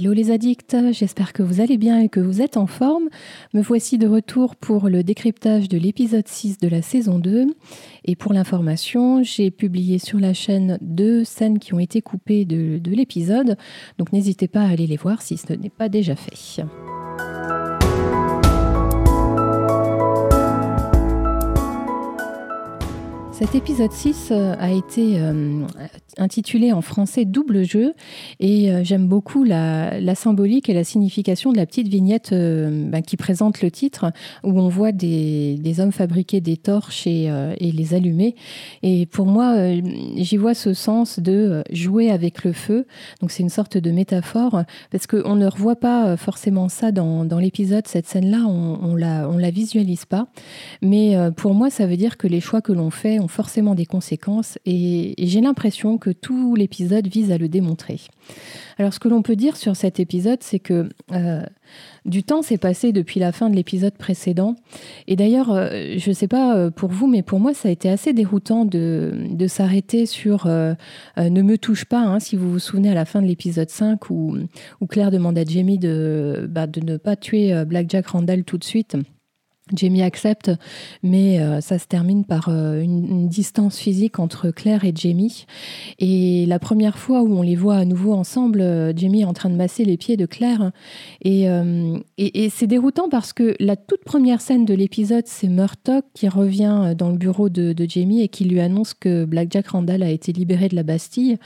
Hello les addicts, j'espère que vous allez bien et que vous êtes en forme. Me voici de retour pour le décryptage de l'épisode 6 de la saison 2. Et pour l'information, j'ai publié sur la chaîne deux scènes qui ont été coupées de, de l'épisode, donc n'hésitez pas à aller les voir si ce n'est pas déjà fait. Cet épisode 6 euh, a été euh, intitulé en français Double jeu et euh, j'aime beaucoup la, symbolique et la signification de la petite vignette bah, qui présente le titre où on voit des, hommes fabriquer des torches et, les allumer. Et pour moi, j'y vois ce sens de jouer avec le feu. Donc c'est une sorte de métaphore parce qu'on ne revoit pas forcément ça dans, l'épisode, cette scène-là, on, on la visualise pas. Mais pour moi, ça veut dire que les choix que l'on fait, forcément des conséquences et, j'ai l'impression que tout l'épisode vise à le démontrer. Alors ce que l'on peut dire sur cet épisode, c'est que euh, du temps s'est passé depuis la fin de l'épisode précédent. Et d'ailleurs, euh, je ne sais pas euh, pour vous, mais pour moi, ça a été assez déroutant de, s'arrêter sur Ne me touche pas, hein, si vous vous souvenez à la fin de l'épisode 5 où, Claire demande à Jamie de, bah, de ne pas tuer Black Jack Randall tout de suite. Jamie accepte, mais euh, ça se termine par euh, une, distance physique entre Claire et Jamie. Et la première fois où on les voit à nouveau ensemble, euh, Jamie est en train de masser les pieds de Claire. Et, c'est déroutant parce que la toute première scène de l'épisode, c'est Murtock qui revient dans le bureau de, de, Jamie et qui lui annonce que Black Jack Randall a été libéré de la Bastille.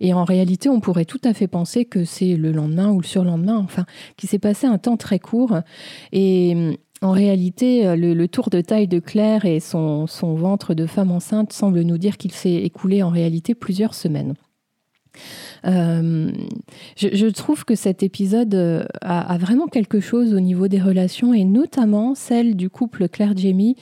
Et en réalité, on pourrait tout à fait penser que c'est le lendemain ou le surlendemain, enfin, qu'il s'est passé un temps très court. Et en réalité, euh, le, tour de taille de Claire et son, ventre de femme enceinte semblent nous dire qu'il s'est écoulé en réalité plusieurs semaines. Euh, je, trouve que cet épisode euh, a, vraiment quelque chose au niveau des relations et notamment celle du couple Claire-Jamie,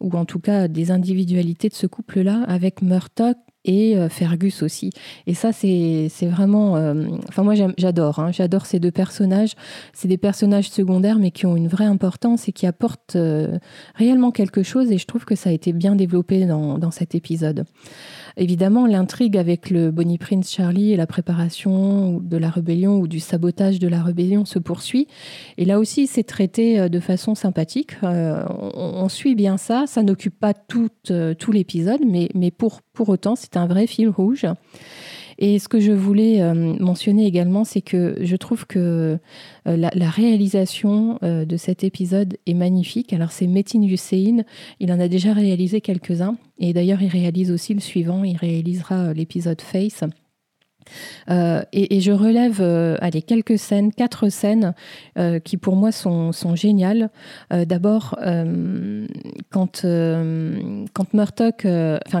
ou en tout cas des individualités de ce couple-là, avec Murtock et euh, Fergus aussi. Et ça, c'est vraiment... Euh, enfin, moi, j'adore. Hein. j'adore ces deux personnages. C'est des personnages secondaires, mais qui ont une vraie importance et qui apportent euh, réellement quelque chose. Et je trouve que ça a été bien développé dans, dans cet épisode. Évidemment, l'intrigue avec le Bonnie Prince Charlie et la préparation de la rébellion ou du sabotage de la rébellion se poursuit. Et là aussi, c'est traité euh, de façon sympathique. Euh, on, suit bien ça. Ça n'occupe pas tout, euh, l'épisode, mais, mais pour, pour autant, c'est un vrai fil rouge. Et ce que je voulais euh, mentionner également, c'est que je trouve que euh, la, réalisation euh, de cet épisode est magnifique. Alors c'est Metin Hussein, il en a déjà réalisé quelques-uns. Et d'ailleurs, il réalise aussi le suivant, il réalisera l'épisode Face. Euh, et, je relève euh, allez, quelques scènes, quatre scènes euh, qui pour moi sont, sont géniales. D'abord, quand, quand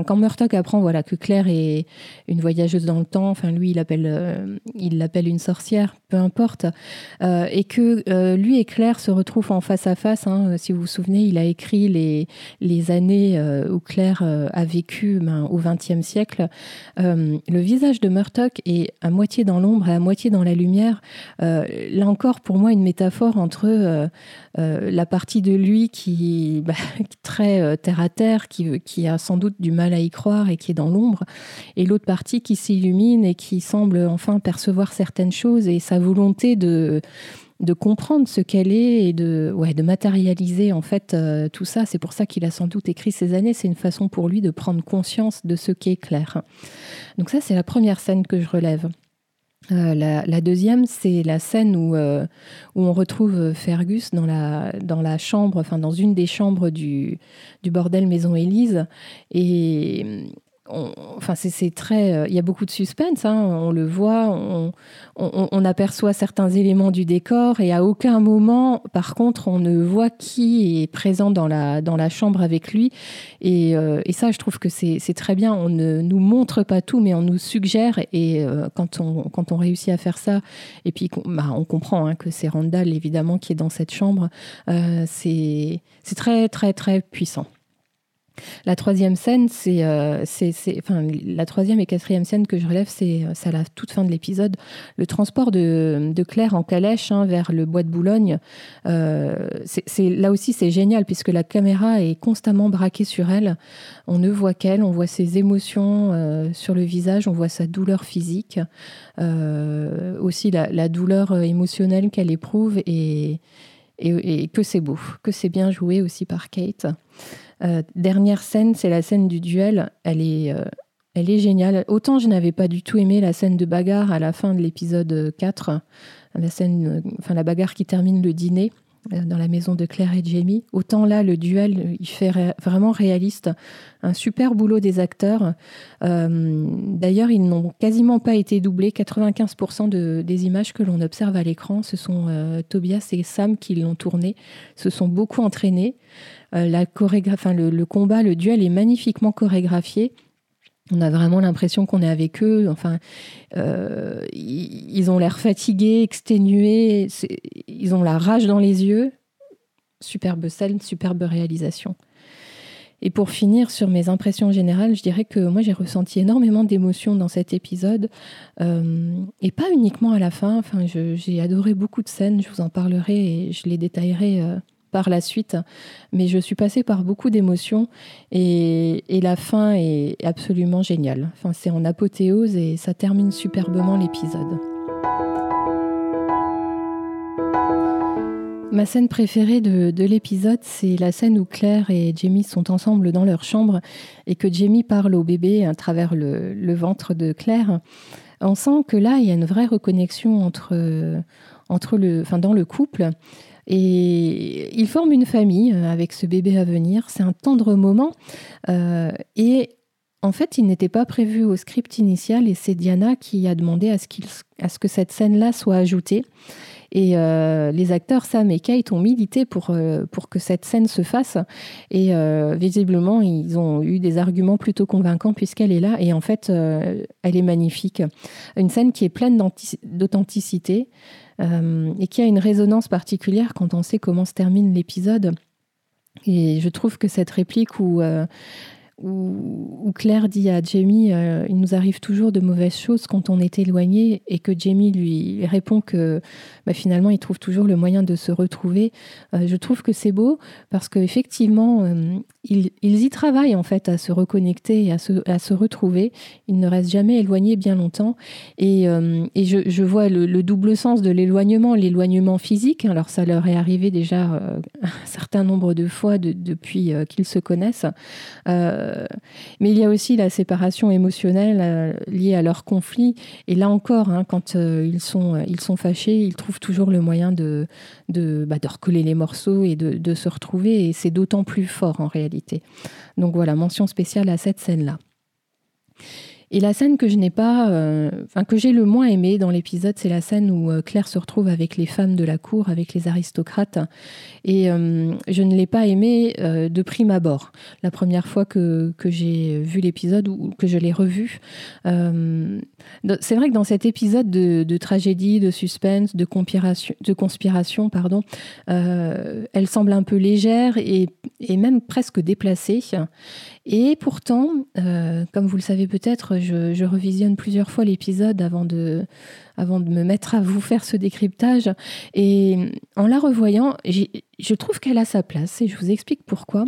quand apprend voilà, que Claire est une voyageuse dans le temps, lui il l'appelle il une sorcière, peu importe, et que lui et Claire se retrouvent en face à face. Hein, si vous vous souvenez, il a écrit les, les années où Claire a vécu ben, au XXe siècle. le visage de Murtock et à moitié dans l'ombre et à moitié dans la lumière. Euh, là encore, pour moi, une métaphore entre euh, euh, la partie de lui qui bah, très terre à terre, qui a sans doute du mal à y croire et qui est dans l'ombre, et l'autre partie qui s'illumine et qui semble enfin percevoir certaines choses et sa volonté de de comprendre ce qu'elle est et de, ouais, de matérialiser en fait euh, tout ça. C'est pour ça qu'il a sans doute écrit ces années. C'est une façon pour lui de prendre conscience de ce qu'est Claire. Donc ça, c'est la première scène que je relève. Euh, la, deuxième, c'est la scène où, euh, où on retrouve Fergus dans la, dans la chambre, enfin dans une des chambres du, du bordel Maison Élise. Et enfin c'est très, euh, il y a beaucoup de suspense. Hein. on le voit, on, aperçoit certains éléments du décor et à aucun moment, par contre, on ne voit qui est présent dans la dans la chambre avec lui. Et, euh, ça, je trouve que c'est très bien. On ne nous montre pas tout, mais on nous suggère. Et euh, quand on quand on réussit à faire ça, et puis bah, on comprend hein, que c'est Randall évidemment qui est dans cette chambre, c'est c'est très très très puissant. La troisième scène, c'est, euh, enfin, la troisième et quatrième scène que je relève, c'est, à la toute fin de l'épisode, le transport de, Claire en calèche hein, vers le bois de Boulogne. Euh, c'est, là aussi, c'est génial puisque la caméra est constamment braquée sur elle. On ne voit qu'elle, on voit ses émotions euh, sur le visage, on voit sa douleur physique, aussi la, douleur émotionnelle qu'elle éprouve et que c'est beau, que c'est bien joué aussi par Kate. Euh, dernière scène, c'est la scène du duel. Elle est, euh, elle est géniale. Autant je n'avais pas du tout aimé la scène de bagarre à la fin de l'épisode 4, la scène, enfin la bagarre qui termine le dîner euh, dans la maison de Claire et Jamie. Autant là, le duel, il fait vraiment réaliste. Un super boulot des acteurs. D'ailleurs, ils n'ont quasiment pas été doublés. 95% de, des images que l'on observe à l'écran, ce sont Tobias et Sam qui l'ont tourné, se sont beaucoup entraînés. Euh, la le, combat, le duel est magnifiquement chorégraphié. On a vraiment l'impression qu'on est avec eux. Enfin, euh, ils ont l'air fatigués, exténués. Ils ont la rage dans les yeux. Superbe scène, superbe réalisation. Et pour finir sur mes impressions générales, je dirais que moi j'ai ressenti énormément d'émotions dans cet épisode, euh, et pas uniquement à la fin. Enfin, j'ai adoré beaucoup de scènes. Je vous en parlerai et je les détaillerai par la suite. Mais je suis passée par beaucoup d'émotions et, la fin est absolument géniale. Enfin, c'est en apothéose et ça termine superbement l'épisode. Ma scène préférée de, l'épisode, c'est la scène où Claire et Jamie sont ensemble dans leur chambre et que Jamie parle au bébé à travers le, ventre de Claire. On sent que là, il y a une vraie reconnexion entre, entre le, enfin, dans le couple. Et ils forment une famille euh, avec ce bébé à venir. C'est un tendre moment. Euh, et en fait, il n'était pas prévu au script initial et c'est Diana qui a demandé à ce, à ce que cette scène-là soit ajoutée. Et euh, les acteurs Sam et Kate ont milité pour, pour que cette scène se fasse. Et visiblement, ils ont eu des arguments plutôt convaincants puisqu'elle est là. Et en fait, elle est magnifique. Une scène qui est pleine d'authenticité. Euh, et qui a une résonance particulière quand on sait comment se termine l'épisode. Et je trouve que cette réplique où euh, où, Claire dit à Jamie euh, il nous arrive toujours de mauvaises choses quand on est éloigné et que Jamie lui répond que bah, finalement il trouve toujours le moyen de se retrouver. Euh, je trouve que c'est beau parce qu'effectivement euh, ils, y travaillent en fait à se reconnecter et à se, à se retrouver. Ils ne restent jamais éloignés bien longtemps et, et je, je, vois le, double sens de l'éloignement, l'éloignement physique. Alors ça leur est arrivé déjà un certain nombre de fois depuis qu'ils se connaissent. Euh, mais il y a aussi la séparation émotionnelle euh, liée à leur conflit. Et là encore, hein, quand euh, ils, sont, ils sont fâchés, ils trouvent toujours le moyen de, de, bah, recoller les morceaux et de se retrouver. Et c'est d'autant plus fort en réalité. Donc voilà, mention spéciale à cette scène-là. Et la scène que je n'ai pas, euh, enfin que j'ai le moins aimée dans l'épisode, c'est la scène où euh, Claire se retrouve avec les femmes de la cour, avec les aristocrates. Et euh, je ne l'ai pas aimée de prime abord. La première fois que, j'ai vu l'épisode ou que je l'ai revu, c'est vrai que dans cet épisode de, tragédie, de suspense, de conspiration, de conspiration pardon, elle semble un peu légère et même presque déplacée. Et pourtant, comme vous le savez peut-être, je, revisionne plusieurs fois l'épisode avant de, avant de me mettre à vous faire ce décryptage. Et en la revoyant, je trouve qu'elle a sa place et je vous explique pourquoi.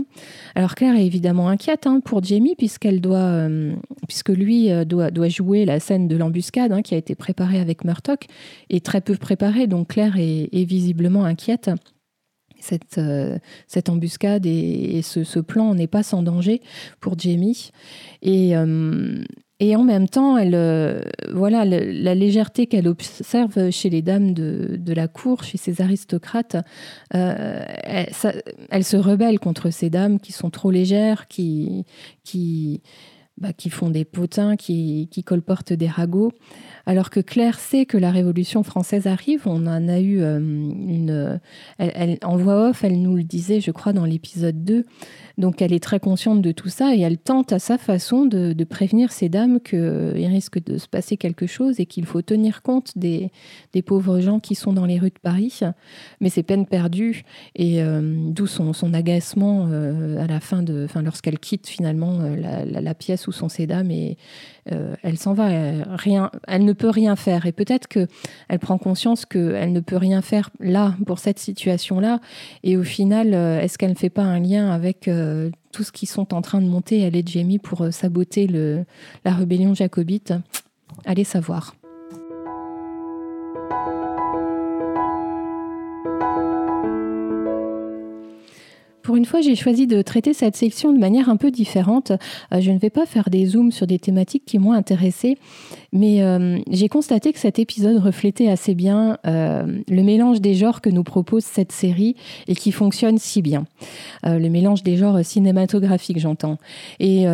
Alors Claire est évidemment inquiète hein, pour Jamie euh, puisque lui euh, doit, doit, jouer la scène de l'embuscade hein, qui a été préparée avec Murtock et très peu préparée, donc Claire est, visiblement inquiète. Cette, euh, cette, embuscade et, ce, plan n'est pas sans danger pour Jamie. Et, et en même temps, elle, euh, voilà, la légèreté qu'elle observe chez les dames de, la cour, chez ces aristocrates, euh, elle, se rebelle contre ces dames qui sont trop légères, qui, qui, bah, qui font des potins, qui, qui, colportent des ragots. Alors que Claire sait que la Révolution française arrive, on en a eu une... Elle, en voix off, elle nous le disait, je crois, dans l'épisode 2, donc elle est très consciente de tout ça et elle tente à sa façon de, prévenir ces dames qu'il risque de se passer quelque chose et qu'il faut tenir compte des, pauvres gens qui sont dans les rues de Paris. Mais c'est peine perdue et euh, d'où son, agacement euh, à la fin, de, fin lorsqu'elle quitte finalement euh, la, pièce ces dames et elle s'en va. Elle, rien, elle ne peut rien faire et peut-être qu'elle prend conscience qu'elle ne peut rien faire là pour cette situation-là et au final, est-ce qu'elle ne fait pas un lien avec euh, tout ce qu'ils sont en train de monter à l'aide Jamie pour euh, saboter la rébellion jacobite? Allez savoir. Pour une fois, j'ai choisi de traiter cette section de manière un peu différente. Euh, je ne vais pas faire des zooms sur des thématiques qui m'ont intéressée, mais euh, j'ai constaté que cet épisode reflétait assez bien euh, le mélange des genres que nous propose cette série et qui fonctionne si bien. le mélange des genres cinématographiques, j'entends. Et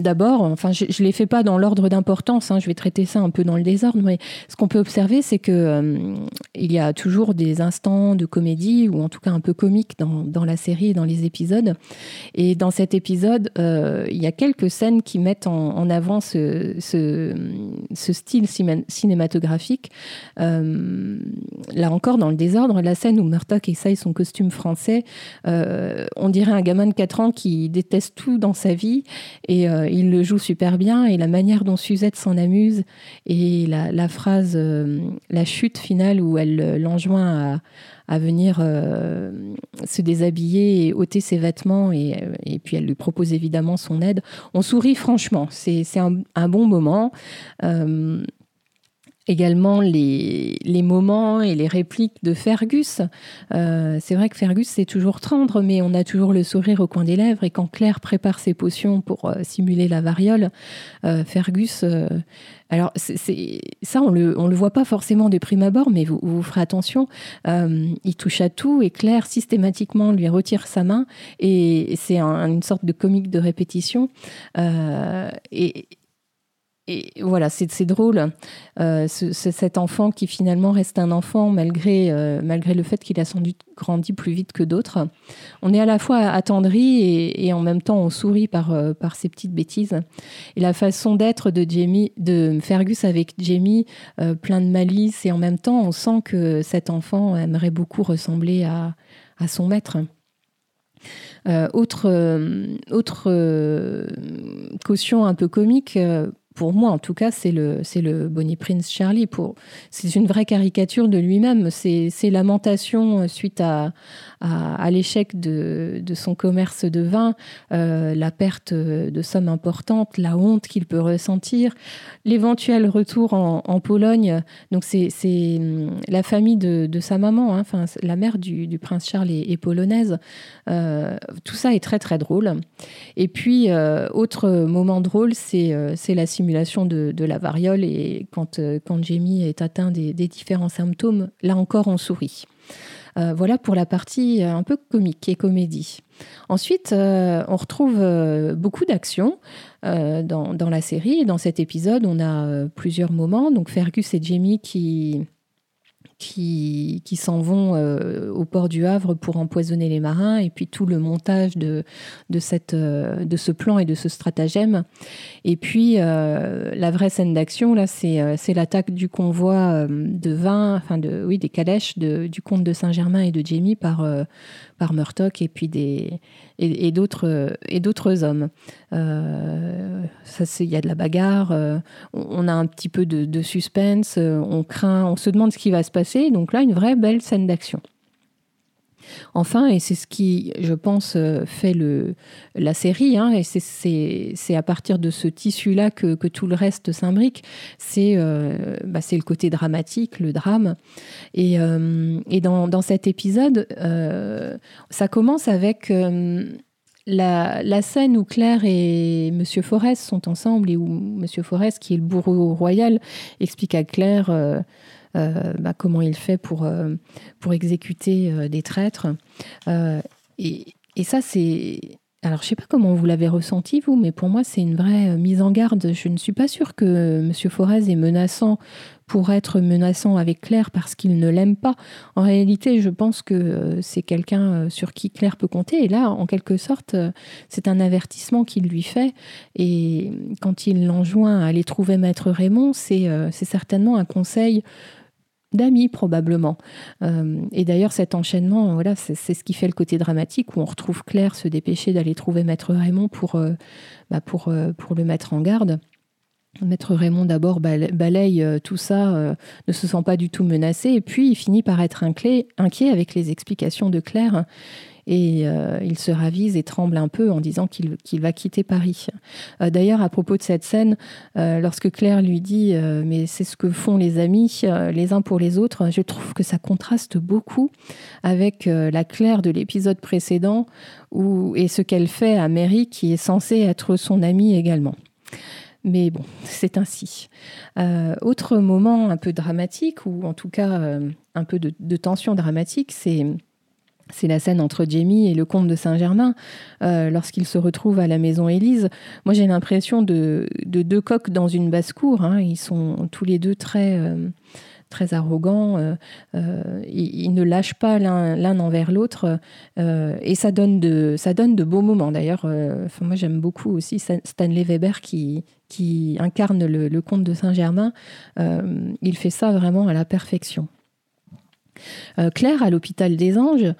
d'abord, enfin, je ne les fais pas dans l'ordre d'importance, hein, je vais traiter ça un peu dans le désordre, mais ce qu'on peut observer, c'est que il y a toujours des instants de comédie, ou en tout cas un peu comique dans, dans la série et dans les épisodes. Et dans cet épisode, euh, il y a quelques scènes qui mettent en, avant ce, style cinématographique. Euh, là encore, dans le désordre, la scène où Murdoch essaye son costume français, euh, on dirait un gamin de 4 ans qui déteste tout dans sa vie et il le joue super bien. Et la manière dont Suzette s'en amuse et la, la phrase, la chute finale où elle l'enjoint à à venir euh, se déshabiller et ôter ses vêtements et, puis elle lui propose évidemment son aide. On sourit franchement, c'est un, un, bon moment. Euh, également les, moments et les répliques de Fergus. Euh, c'est vrai que Fergus, c'est toujours tendre, mais on a toujours le sourire au coin des lèvres. Et quand Claire prépare ses potions pour euh, simuler la variole, euh, Fergus... Alors, ça, on le, le voit pas forcément de prime abord, mais vous, vous ferez attention. Il touche à tout et Claire systématiquement lui retire sa main et c'est un, une sorte de comique de répétition. et et voilà, c'est drôle. Euh, cet enfant qui finalement reste un enfant malgré, euh, malgré le fait qu'il a sans doute grandi plus vite que d'autres. On est à la fois attendri et, en même temps on sourit par, euh, par ces petites bêtises. Et la façon d'être de Jamie, de Fergus avec Jamie, plein de malice et en même temps on sent que cet enfant aimerait beaucoup ressembler à, à son maître. autre autre caution un peu comique pour moi en tout cas, c'est le, c'est le Bonnie Prince Charlie. C'est une vraie caricature de lui-même. C'est, c'est lamentation suite à, à, l'échec de, son commerce de vin, euh, la perte de sommes importantes, la honte qu'il peut ressentir, l'éventuel retour en, Pologne. Donc c'est, hum, la famille de, sa maman, hein. enfin la mère du, prince Charles est, polonaise. Euh, tout ça est très très drôle. Et puis euh, autre moment drôle, c'est, la simulation de, la variole et quand, quand Jamie est atteint des différents symptômes, là encore on sourit. Euh, voilà pour la partie euh, un peu comique et comédie. Ensuite, euh, on retrouve beaucoup d'action dans, dans, la série. Dans cet épisode, on a plusieurs moments. Donc Fergus et Jamie qui qui, s'en vont euh, au port du Havre pour empoisonner les marins, et puis tout le montage de, de, cette, euh, de ce plan et de ce stratagème. Et puis euh, la vraie scène d'action, là, c'est l'attaque du convoi de vin, enfin de, oui, des calèches de, du comte de Saint-Germain et de Jamie par, par Murtock et puis des et, et d'autres hommes. Euh, il y a de la bagarre, euh, on, a un petit peu de, de, suspense, euh, on craint, on se demande ce qui va se passer. Donc là, une vraie belle scène d'action. Enfin, et c'est ce qui, je pense, euh, fait la série, hein, et c'est à partir de ce tissu-là que, que, tout le reste s'imbrique, c'est euh, bah, le côté dramatique, le drame. Et, euh, et dans, dans, cet épisode, euh, ça commence avec... La, scène où Claire et Monsieur Forest sont ensemble et où Monsieur Forest, qui est le bourreau royal, explique à Claire bah, comment il fait pour, euh, pour exécuter euh, des traîtres. Et, et, ça, c'est alors, je ne sais pas comment vous l'avez ressenti, vous, mais pour moi, c'est une vraie euh, mise en garde. Je ne suis pas sûre que M. Forez est menaçant pour être menaçant avec Claire parce qu'il ne l'aime pas. En réalité, je pense que euh, c'est quelqu'un euh, sur qui Claire peut compter. Et là, en quelque sorte, c'est un avertissement qu'il lui fait. Et quand il l'enjoint à aller trouver Maître Raymond, c'est certainement un conseil d'amis probablement. Euh, et d'ailleurs, cet enchaînement, voilà, c'est ce qui fait le côté dramatique où on retrouve Claire se dépêcher d'aller trouver Maître Raymond pour, euh, bah, euh, pour le mettre en garde. Maître Raymond d'abord balaye tout ça, ne se sent pas du tout menacé, et puis il finit par être inquiet, inquiet avec les explications de Claire et euh, il se ravise et tremble un peu en disant qu'il va quitter Paris. Euh, d'ailleurs, à propos de cette scène, euh, lorsque Claire lui dit Mais c'est ce que font les amis les uns pour les autres, je trouve que ça contraste beaucoup avec la Claire de l'épisode précédent où, et ce qu'elle fait à Mary qui est censée être son amie également. Mais bon, c'est ainsi. autre moment un peu dramatique, ou en tout cas un peu de tension dramatique, c'est c'est la scène entre Jamie et le comte de Saint-Germain, euh, lorsqu'ils se retrouvent à la maison Élise. Moi, j'ai l'impression de, deux coqs dans une basse-cour. Hein. Ils sont tous les deux très, euh, très arrogants. Euh, ils, ne lâchent pas l'un envers l'autre. et ça donne, de, ça donne de beaux moments. D'ailleurs, moi, j'aime beaucoup aussi Stanley Weber qui, incarne le comte de Saint-Germain. il fait ça vraiment à la perfection. Euh, Claire à l'hôpital des Anges,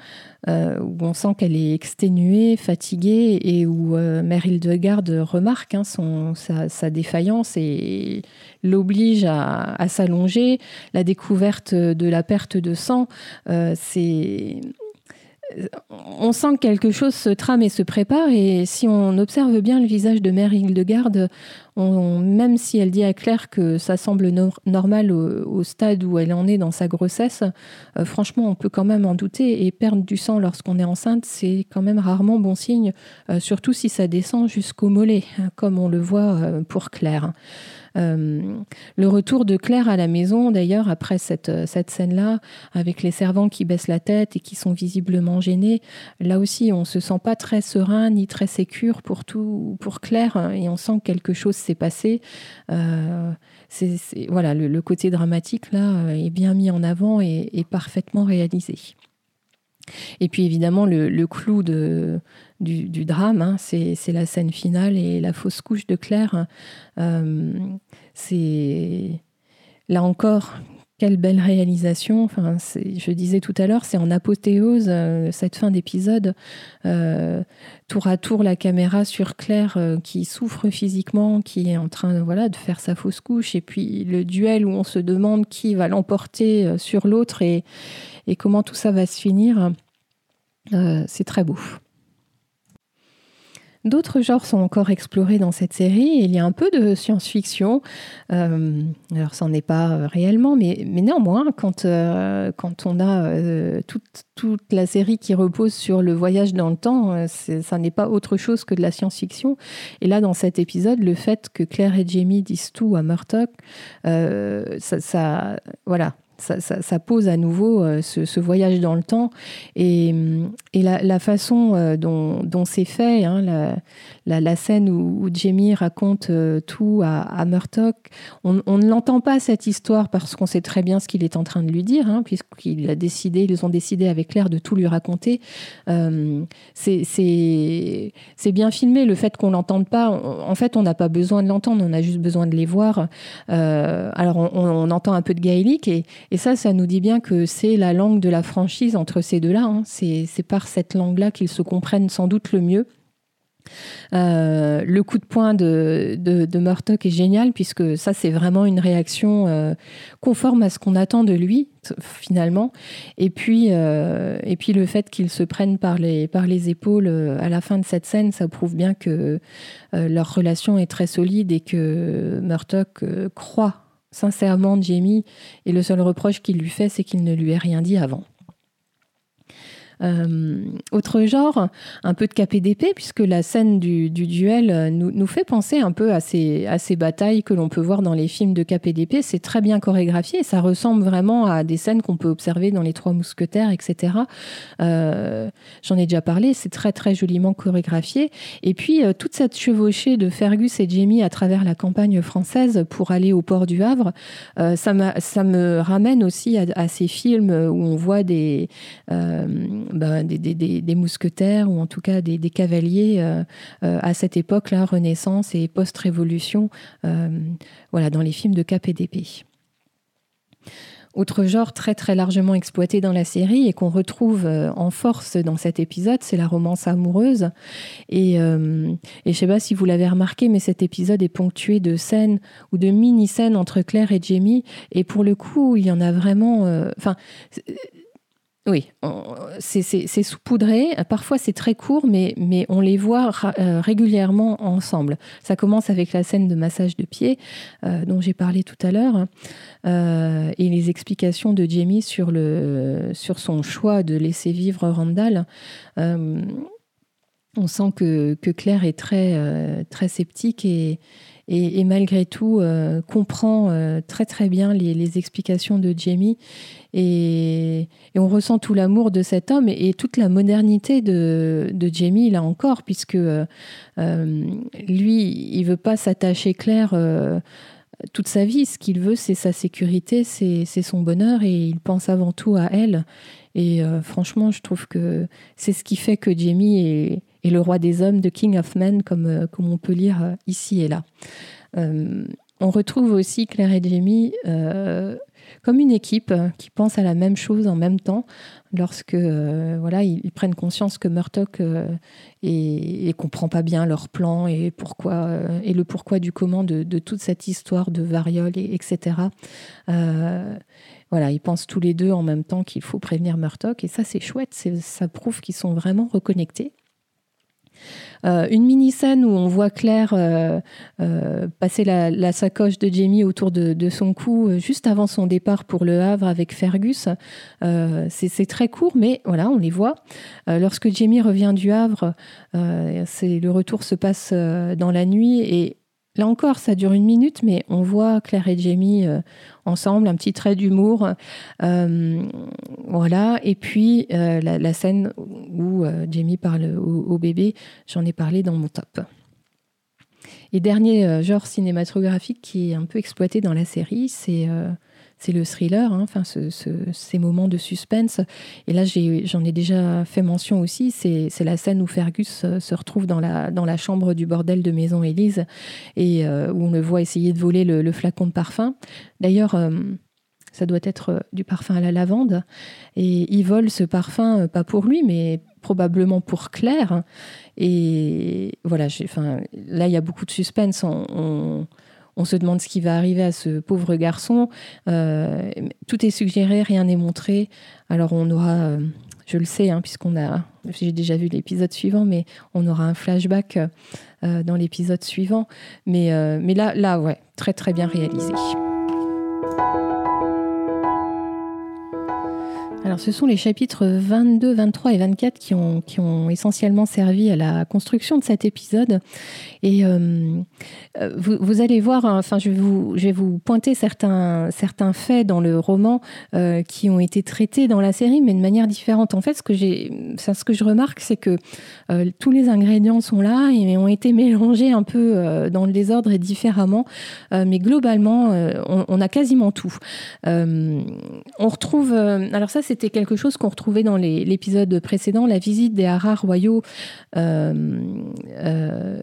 euh, où on sent qu'elle est exténuée, fatiguée, et où euh, Mère Hildegarde remarque hein, sa, défaillance et l'oblige à s'allonger. La découverte de la perte de sang, c'est on sent que quelque chose se trame et se prépare, et si on observe bien le visage de Mère Hildegarde, même si elle dit à Claire que ça semble normal au, stade où elle en est dans sa grossesse, euh, franchement, on peut quand même en douter, et perdre du sang lorsqu'on est enceinte, c'est quand même rarement bon signe, euh, surtout si ça descend jusqu'au mollet, hein, comme on le voit euh, pour Claire. Euh, le retour de Claire à la maison, d'ailleurs, après cette, cette scène-là, avec les servants qui baissent la tête et qui sont visiblement gênés, là aussi, on se sent pas très serein ni très sécure pour tout, pour Claire, hein, et on sent que quelque chose s'est passé. Euh, voilà, le, côté dramatique là euh, est bien mis en avant et, parfaitement réalisé. Et puis évidemment, le, clou du, drame, hein, c'est, la scène finale et la fausse couche de Claire. Euh, c'est là encore quelle belle réalisation. Je disais tout à l'heure, c'est en apothéose euh, cette fin d'épisode. Euh, tour à tour, la caméra sur Claire qui souffre physiquement, qui est en train de faire sa fausse couche, et puis le duel où on se demande qui va l'emporter sur l'autre et, comment tout ça va se finir. c'est très beau. D'autres genres sont encore explorés dans cette série. il y a un peu de science-fiction. Euh, alors, ça n'en pas euh, réellement, mais, néanmoins, quand, euh, on a toute, toute, la série qui repose sur le voyage dans le temps, ça n'est pas autre chose que de la science-fiction. Et là, dans cet épisode, le fait que Claire et Jamie disent tout à Murdoch, ça, voilà, ça, pose à nouveau euh, ce, voyage dans le temps et, la, façon euh, dont, c'est fait, hein, la, scène où, Jamie raconte euh, tout à, à Murdoch, on, ne l'entend pas cette histoire parce qu'on sait très bien ce qu'il est en train de lui dire, hein, puisqu'il décidé, ils ont décidé avec Claire de tout lui raconter. c'est bien filmé, le fait qu'on l'entende pas, en fait, on n'a pas besoin de l'entendre, on a juste besoin de les voir. alors, on, on, entend un peu de gaélique et ça, ça nous dit bien que c'est la langue de la franchise entre ces deux-là. Hein. C'est par cette langue-là qu'ils se comprennent sans doute le mieux. Euh, le coup de poing de, de, est génial puisque ça c'est vraiment une réaction euh, conforme à ce qu'on attend de lui finalement et puis euh, et puis le fait qu'il se prenne par les par les épaules à la fin de cette scène ça prouve bien que leur relation est très solide et que Murdoch croit sincèrement Jamie, et le seul reproche qu'il lui fait, c'est qu'il ne lui ait rien dit avant. Euh, autre genre, un peu de KPDP, puisque la scène du, duel euh, nous, fait penser un peu à ces, batailles que l'on peut voir dans les films de KPDP. C'est très bien chorégraphié, ça ressemble vraiment à des scènes qu'on peut observer dans Les Trois Mousquetaires, etc. Euh, j'en ai déjà parlé, c'est très très joliment chorégraphié. Et puis, toute cette chevauchée de Fergus et Jamie à travers la campagne française pour aller au port du Havre, ça, me ramène aussi à, ces films où on voit des ben, des, mousquetaires ou en tout cas des, cavaliers euh, euh, à cette époque-là, Renaissance et post-révolution, euh, voilà, dans les films de d'épée. Autre genre très très largement exploité dans la série et qu'on retrouve en force dans cet épisode, c'est la romance amoureuse. Et, je ne sais pas si vous l'avez remarqué, mais cet épisode est ponctué de scènes ou de mini-scènes entre Claire et Jamie. Et pour le coup, il y en a vraiment... oui, c'est saupoudré. Parfois, c'est très court, mais, mais on les voit euh, régulièrement ensemble. Ça commence avec la scène de massage de pied euh, dont j'ai parlé tout à l'heure euh, et les explications de Jamie sur, le, sur son choix de laisser vivre Randall. on sent que, que, Claire est très, très sceptique et, et, malgré tout comprend très très bien les, explications de Jamie et, on ressent tout l'amour de cet homme et, toute la modernité de, Jamie là encore puisque euh, lui il veut pas s'attacher Claire toute sa vie ce qu'il veut c'est sa sécurité c'est son bonheur et il pense avant tout à elle et franchement je trouve que c'est ce qui fait que Jamie est et le roi des hommes de King of Men, comme, euh, comme on peut lire euh, ici et là. Euh, on retrouve aussi Claire et Jamie comme une équipe qui pense à la même chose en même temps lorsque voilà ils, prennent conscience que Murdoch et, comprend pas bien leur plan et pourquoi et le pourquoi du comment de, toute cette histoire de variole et etc. voilà, ils pensent tous les deux en même temps qu'il faut prévenir Murdoch et ça c'est chouette, ça prouve qu'ils sont vraiment reconnectés. Euh, une mini-scène où on voit Claire euh, euh, passer la, sacoche de Jamie autour de, son cou juste avant son départ pour Le Havre avec Fergus. c'est très court, mais voilà, on les voit. lorsque Jamie revient du Havre, le retour se passe dans la nuit et Là encore, ça dure une minute, mais on voit Claire et Jamie euh, ensemble, un petit trait d'humour. Euh, voilà. Et puis, euh, la, scène où Jamie parle au bébé, j'en ai parlé dans mon top. Et dernier genre cinématographique qui est un peu exploité dans la série, c'est c'est le thriller, hein, enfin ces moments de suspense. Et là, j'en ai, déjà fait mention aussi, c'est la scène où Fergus euh, se retrouve dans la, chambre du bordel de Maison Élise et euh, où on le voit essayer de voler le, flacon de parfum. D'ailleurs, euh, ça doit être du parfum à la lavande. Et il vole ce parfum, pas pour lui, mais probablement pour Claire. Et voilà, là, il y a beaucoup de suspense. Se demande ce qui va arriver à ce pauvre garçon. Euh, tout est suggéré, rien n'est montré. Alors on aura, euh, je le sais, hein, puisqu'on a, j'ai déjà vu l'épisode suivant, mais on aura un flashback euh, dans l'épisode suivant. Mais, mais là, là, ouais, très très bien réalisé. Alors, ce sont les chapitres 22, 23 et 24 qui ont, qui ont essentiellement servi à la construction de cet épisode. Et euh, euh, vous, allez voir, hein, enfin, je vais vous, pointer certains, faits dans le roman euh, qui ont été traités dans la série, mais de manière différente. En fait, ce que, j'ai, ce que je remarque, c'est que tous les ingrédients sont là et ont été mélangés un peu dans le désordre et différemment. mais globalement, on, on, a quasiment tout. on retrouve. alors, ça, c'est c'était quelque chose qu'on retrouvait dans l'épisode précédent. La visite des haras royaux euh, euh,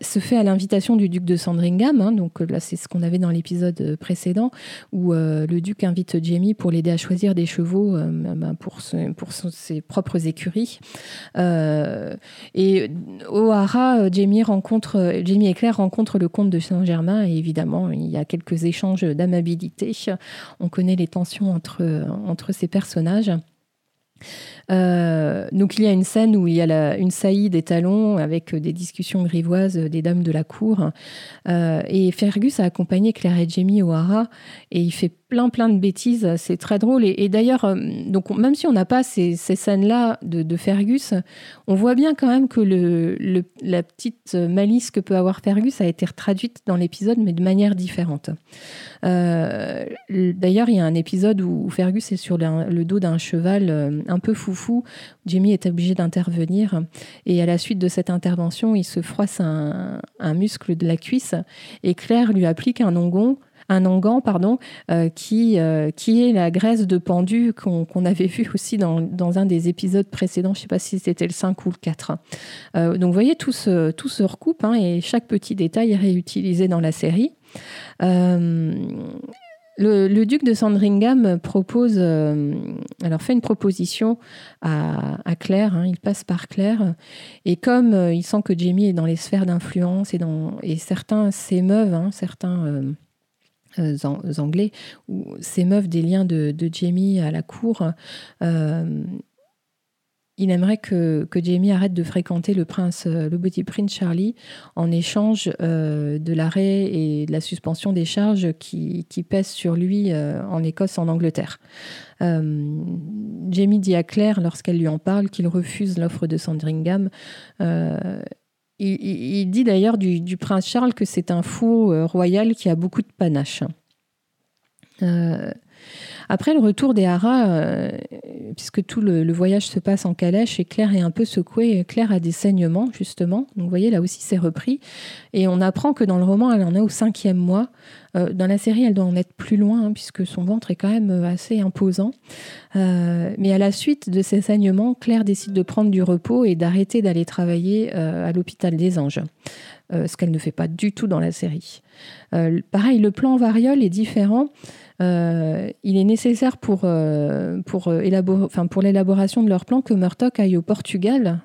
se fait à l'invitation du duc de Sandringham. Hein. donc là, c'est ce qu'on avait dans l'épisode précédent, où euh, le duc invite Jamie pour l'aider à choisir des chevaux ben, pour, ses propres écuries. et au haras, Jamie, Jamie et Claire rencontrent le comte de Saint-Germain et évidemment, il y a quelques échanges d'amabilité. On connaît les tensions entre, entre ces personnages. Euh, donc il y a une scène où il y a une saillie des talons avec des discussions grivoises des dames de la cour. Euh, et Fergus a accompagné Claire et Jamie au Hara et il fait plein plein de bêtises. C'est très drôle. Et, d'ailleurs, euh, donc même si on n'a pas ces, scènes-là de, Fergus, on voit bien quand même que le, la petite malice que peut avoir Fergus a été traduite dans l'épisode, mais de manière différente. Euh, d'ailleurs, il y a un épisode où Fergus est sur le, dos d'un cheval euh, un peu foufou. Jamie est obligé d'intervenir. Et à la suite de cette intervention, il se froisse un, muscle de la cuisse et Claire lui applique un ongon un pardon, euh, qui, euh, qui est la graisse de pendu qu'on avait vu aussi dans, dans, un des épisodes précédents. Je ne sais pas si c'était le 5 ou le 4. Euh, donc vous voyez, tout se, tout se recoupe hein, et chaque petit détail est réutilisé dans la série. Le, duc de Sandringham propose, alors fait une proposition à, Claire, hein, il passe par Claire, et comme il sent que Jamie est dans les sphères d'influence et, et certains s'émeuvent, hein, certains euh, anglais où s'émeuvent des liens de, Jamie à la cour. Euh, il aimerait que, Jamie arrête de fréquenter le prince, euh, le petit prince Charlie, en échange de l'arrêt et de la suspension des charges qui, pèsent sur lui en Écosse, en Angleterre. Jamie dit à Claire, lorsqu'elle lui en parle, qu'il refuse l'offre de Sandringham il, dit d'ailleurs du, prince Charles que c'est un fou euh, royal qui a beaucoup de panache. Euh, après le retour des haras, euh, puisque tout le, voyage se passe en calèche et Claire est un peu secouée, Claire a des saignements justement. Donc vous voyez là aussi c'est repris et on apprend que dans le roman elle en est au cinquième mois. Euh, dans la série elle doit en être plus loin hein, puisque son ventre est quand même euh, assez imposant. mais à la suite de ces saignements, Claire décide de prendre du repos et d'arrêter d'aller travailler à l'hôpital des Anges. ce qu'elle ne fait pas du tout dans la série. pareil, le plan variole est différent. Euh, il est nécessaire pour, euh, euh, pour l'élaboration de leur plan que Murdoch aille au Portugal,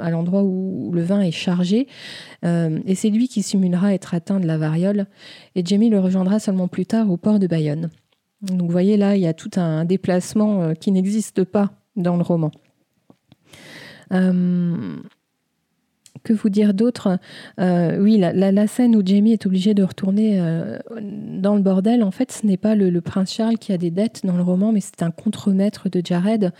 à l'endroit où le vin est chargé, et c'est lui qui simulera être atteint de la variole, et Jamie le rejoindra seulement plus tard au port de Bayonne. Donc vous voyez là, il y a tout un déplacement qui n'existe pas dans le roman. Que vous dire d'autre euh, Oui, la, scène où Jamie est obligé de retourner euh, dans le bordel, en fait, ce n'est pas le, prince Charles qui a des dettes dans le roman, mais c'est un contremaître de Jared.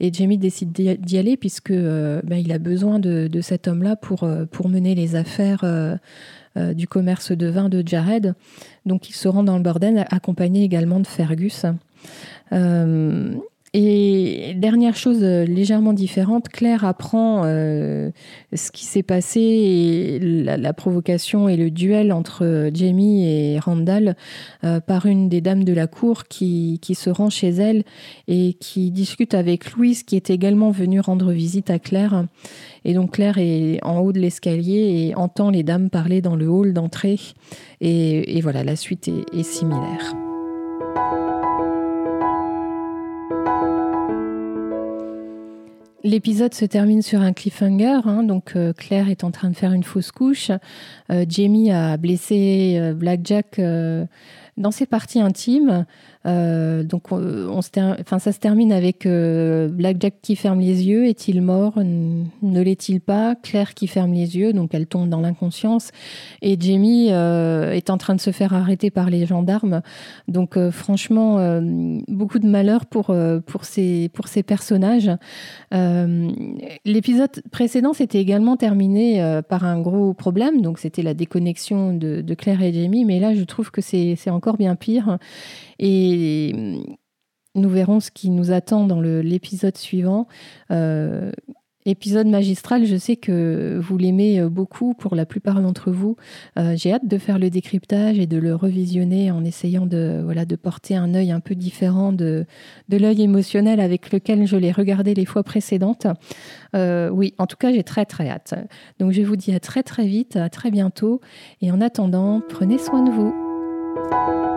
Et Jamie décide d'y aller puisque euh, ben, il a besoin de, cet homme-là pour, pour mener les affaires. du commerce de vin de Jared. Donc il se rend dans le bordel, accompagné également de Fergus. Et dernière chose euh, légèrement différente, Claire apprend euh, ce qui s'est passé la, provocation et le duel entre euh, Jamie et Randall par une des dames de la cour qui, qui, se rend chez elle et qui discute avec Louise qui est également venue rendre visite à Claire. Et donc Claire est en haut de l'escalier et entend les dames parler dans le hall d'entrée. Et, voilà, la suite est similaire. L'épisode se termine sur un cliffhanger. Hein, donc euh, Claire est en train de faire une fausse couche. Euh, Jamie a blessé euh, Blackjack dans ses parties intimes. Euh, donc, on, enfin, ça se termine avec euh, Blackjack qui ferme les yeux. Est-il mort? Ne l'est-il pas? Claire qui ferme les yeux, donc elle tombe dans l'inconscience. Et Jamie euh, est en train de se faire arrêter par les gendarmes. Donc, franchement, beaucoup de malheur pour, pour, ces, pour ces personnages. L'épisode précédent s'était également terminé par un gros problème. Donc, c'était la déconnexion de, de Claire et Jamie. Mais là, je trouve que c'est encore bien pire. Et nous verrons ce qui nous attend dans l'épisode suivant. Euh, épisode magistral, je sais que vous l'aimez euh, beaucoup pour la plupart d'entre vous. Euh, j'ai hâte de faire le décryptage et de le revisionner en essayant de, voilà, de porter un œil un peu différent de l'œil émotionnel avec lequel je l'ai regardé les fois précédentes. oui, en tout cas, j'ai très très hâte. Donc je vous dis à très très vite, à très bientôt. Et en attendant, prenez soin de vous.